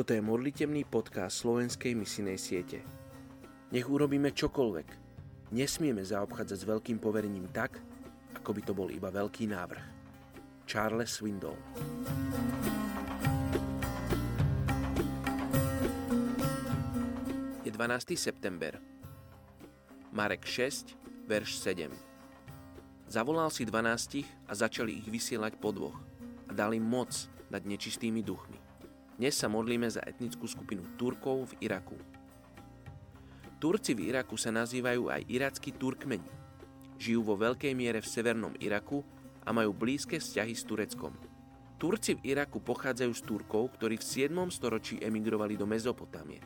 Toto je modlitebný podcast slovenskej misinej siete. Nech urobíme čokoľvek, nesmieme zaobchádzať s veľkým poverením tak, ako by to bol iba veľký návrh. Charles Swindoll Je 12. september. Marek 6, verš 7. Zavolal si dvanástich a začali ich vysielať po dvoch a dali moc nad nečistými duchmi. Dnes sa modlíme za etnickú skupinu Turkov v Iraku. Turci v Iraku sa nazývajú aj irackí Turkmeni. Žijú vo veľkej miere v severnom Iraku a majú blízke vzťahy s Tureckom. Turci v Iraku pochádzajú z Turkov, ktorí v 7. storočí emigrovali do Mezopotámie.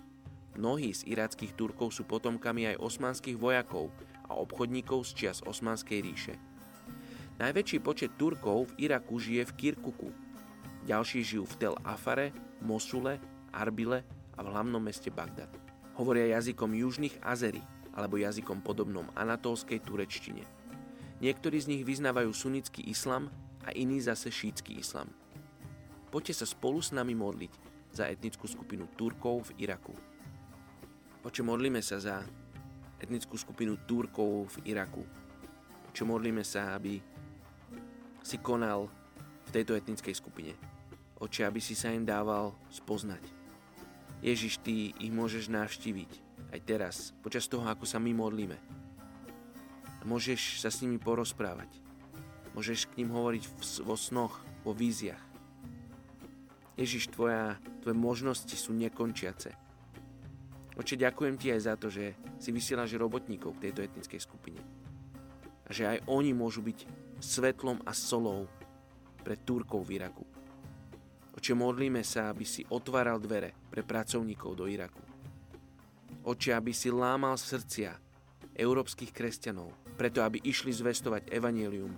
Mnohí z irackých Turkov sú potomkami aj osmanských vojakov a obchodníkov z čias Osmanskej ríše. Najväčší počet Turkov v Iraku žije v Kirkuku, ďalší žijú v Tel Afare, Mosule, Arbile a v hlavnom meste Bagdad. Hovoria jazykom južných Azery alebo jazykom podobnom anatolskej turečtine. Niektorí z nich vyznávajú sunnický islam a iní zase šítsky islam. Poďte sa spolu s nami modliť za etnickú skupinu Turkov v Iraku. Oče, modlíme sa za etnickú skupinu Turkov v Iraku. Oče, modlíme sa, aby si konal v tejto etnickej skupine. Oče, aby si sa im dával spoznať. Ježiš, Ty ich môžeš navštíviť aj teraz, počas toho, ako sa my modlíme. A môžeš sa s nimi porozprávať. Môžeš k ním hovoriť vo snoch, vo víziach. Ježiš, tvoja, tvoje možnosti sú nekončiace. Oče, ďakujem Ti aj za to, že si vysielaš robotníkov k tejto etnickej skupine. A že aj oni môžu byť svetlom a solou pre Turkov v Iraku. Oče, modlíme sa, aby si otváral dvere pre pracovníkov do Iraku. Oče, aby si lámal srdcia európskych kresťanov, preto aby išli zvestovať evanielium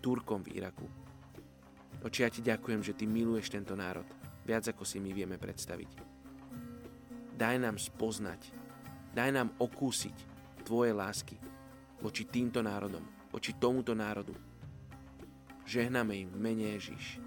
Turkom v Iraku. Oče, ja ti ďakujem, že ty miluješ tento národ, viac ako si my vieme predstaviť. Daj nám spoznať, daj nám okúsiť tvoje lásky voči týmto národom, voči tomuto národu, Žehname im v mene Ježiš.